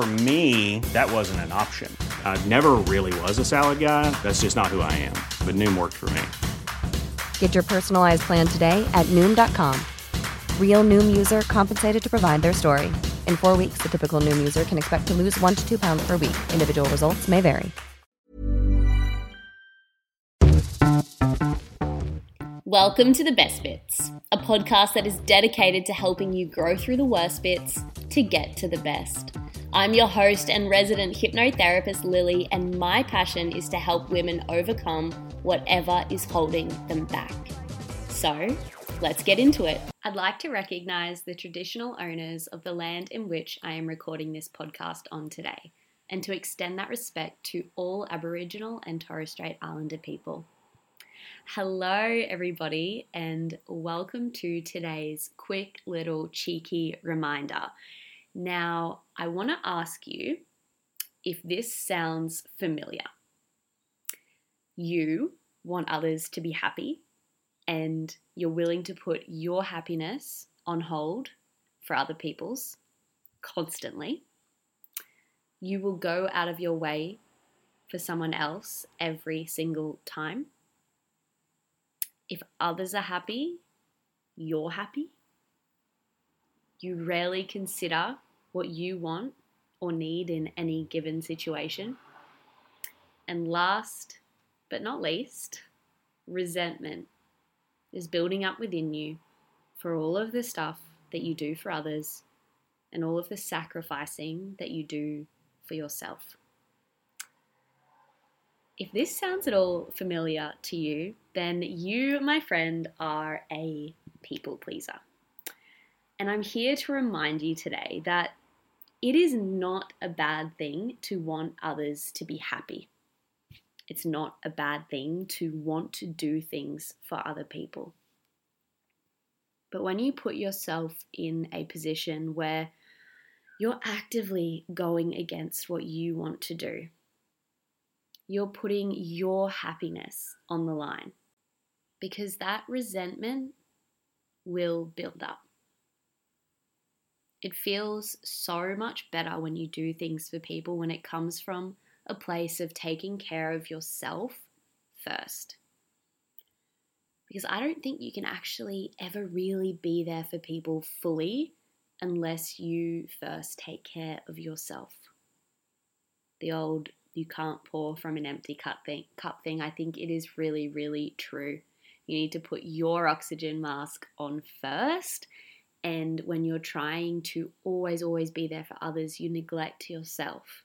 For me, that wasn't an option. I never really was a salad guy. That's just not who I am. But Noom worked for me. Get your personalized plan today at Noom.com. Real Noom user compensated to provide their story. In four weeks, the typical Noom user can expect to lose one to two pounds per week. Individual results may vary. Welcome to The Best Bits, a podcast that is dedicated to helping you grow through the worst bits to get to the best. I'm your host and resident hypnotherapist, Lily, and my passion is to help women overcome whatever is holding them back. So, let's get into it. I'd like to recognize the traditional owners of the land in which I am recording this podcast on today, and to extend that respect to all Aboriginal and Torres Strait Islander people. Hello, everybody, and welcome to today's quick little cheeky reminder. Now, I want to ask you if this sounds familiar. You want others to be happy, and you're willing to put your happiness on hold for other people's constantly. You will go out of your way for someone else every single time. If others are happy, you're happy. You rarely consider what you want or need in any given situation. And last but not least, resentment is building up within you for all of the stuff that you do for others and all of the sacrificing that you do for yourself. If this sounds at all familiar to you, then you, my friend, are a people pleaser. And I'm here to remind you today that it is not a bad thing to want others to be happy. It's not a bad thing to want to do things for other people. But when you put yourself in a position where you're actively going against what you want to do, you're putting your happiness on the line because that resentment will build up. It feels so much better when you do things for people when it comes from a place of taking care of yourself first. Because I don't think you can actually ever really be there for people fully unless you first take care of yourself. The old you can't pour from an empty cup thing, cup thing, I think it is really, really true. You need to put your oxygen mask on first and when you're trying to always, always be there for others, you neglect yourself.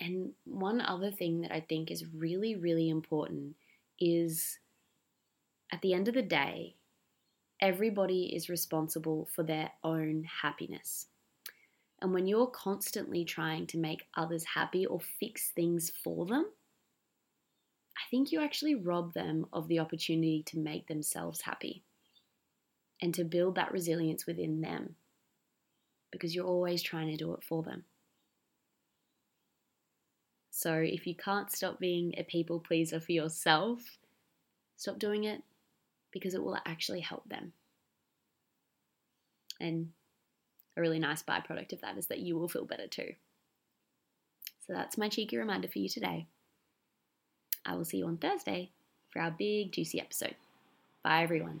And one other thing that I think is really, really important is at the end of the day, everybody is responsible for their own happiness. And when you're constantly trying to make others happy or fix things for them, I think you actually rob them of the opportunity to make themselves happy and to build that resilience within them because you're always trying to do it for them. So if you can't stop being a people pleaser for yourself, stop doing it because it will actually help them. And a really nice byproduct of that is that you will feel better too. So that's my cheeky reminder for you today. I will see you on Thursday for our big, juicy episode. Bye, everyone.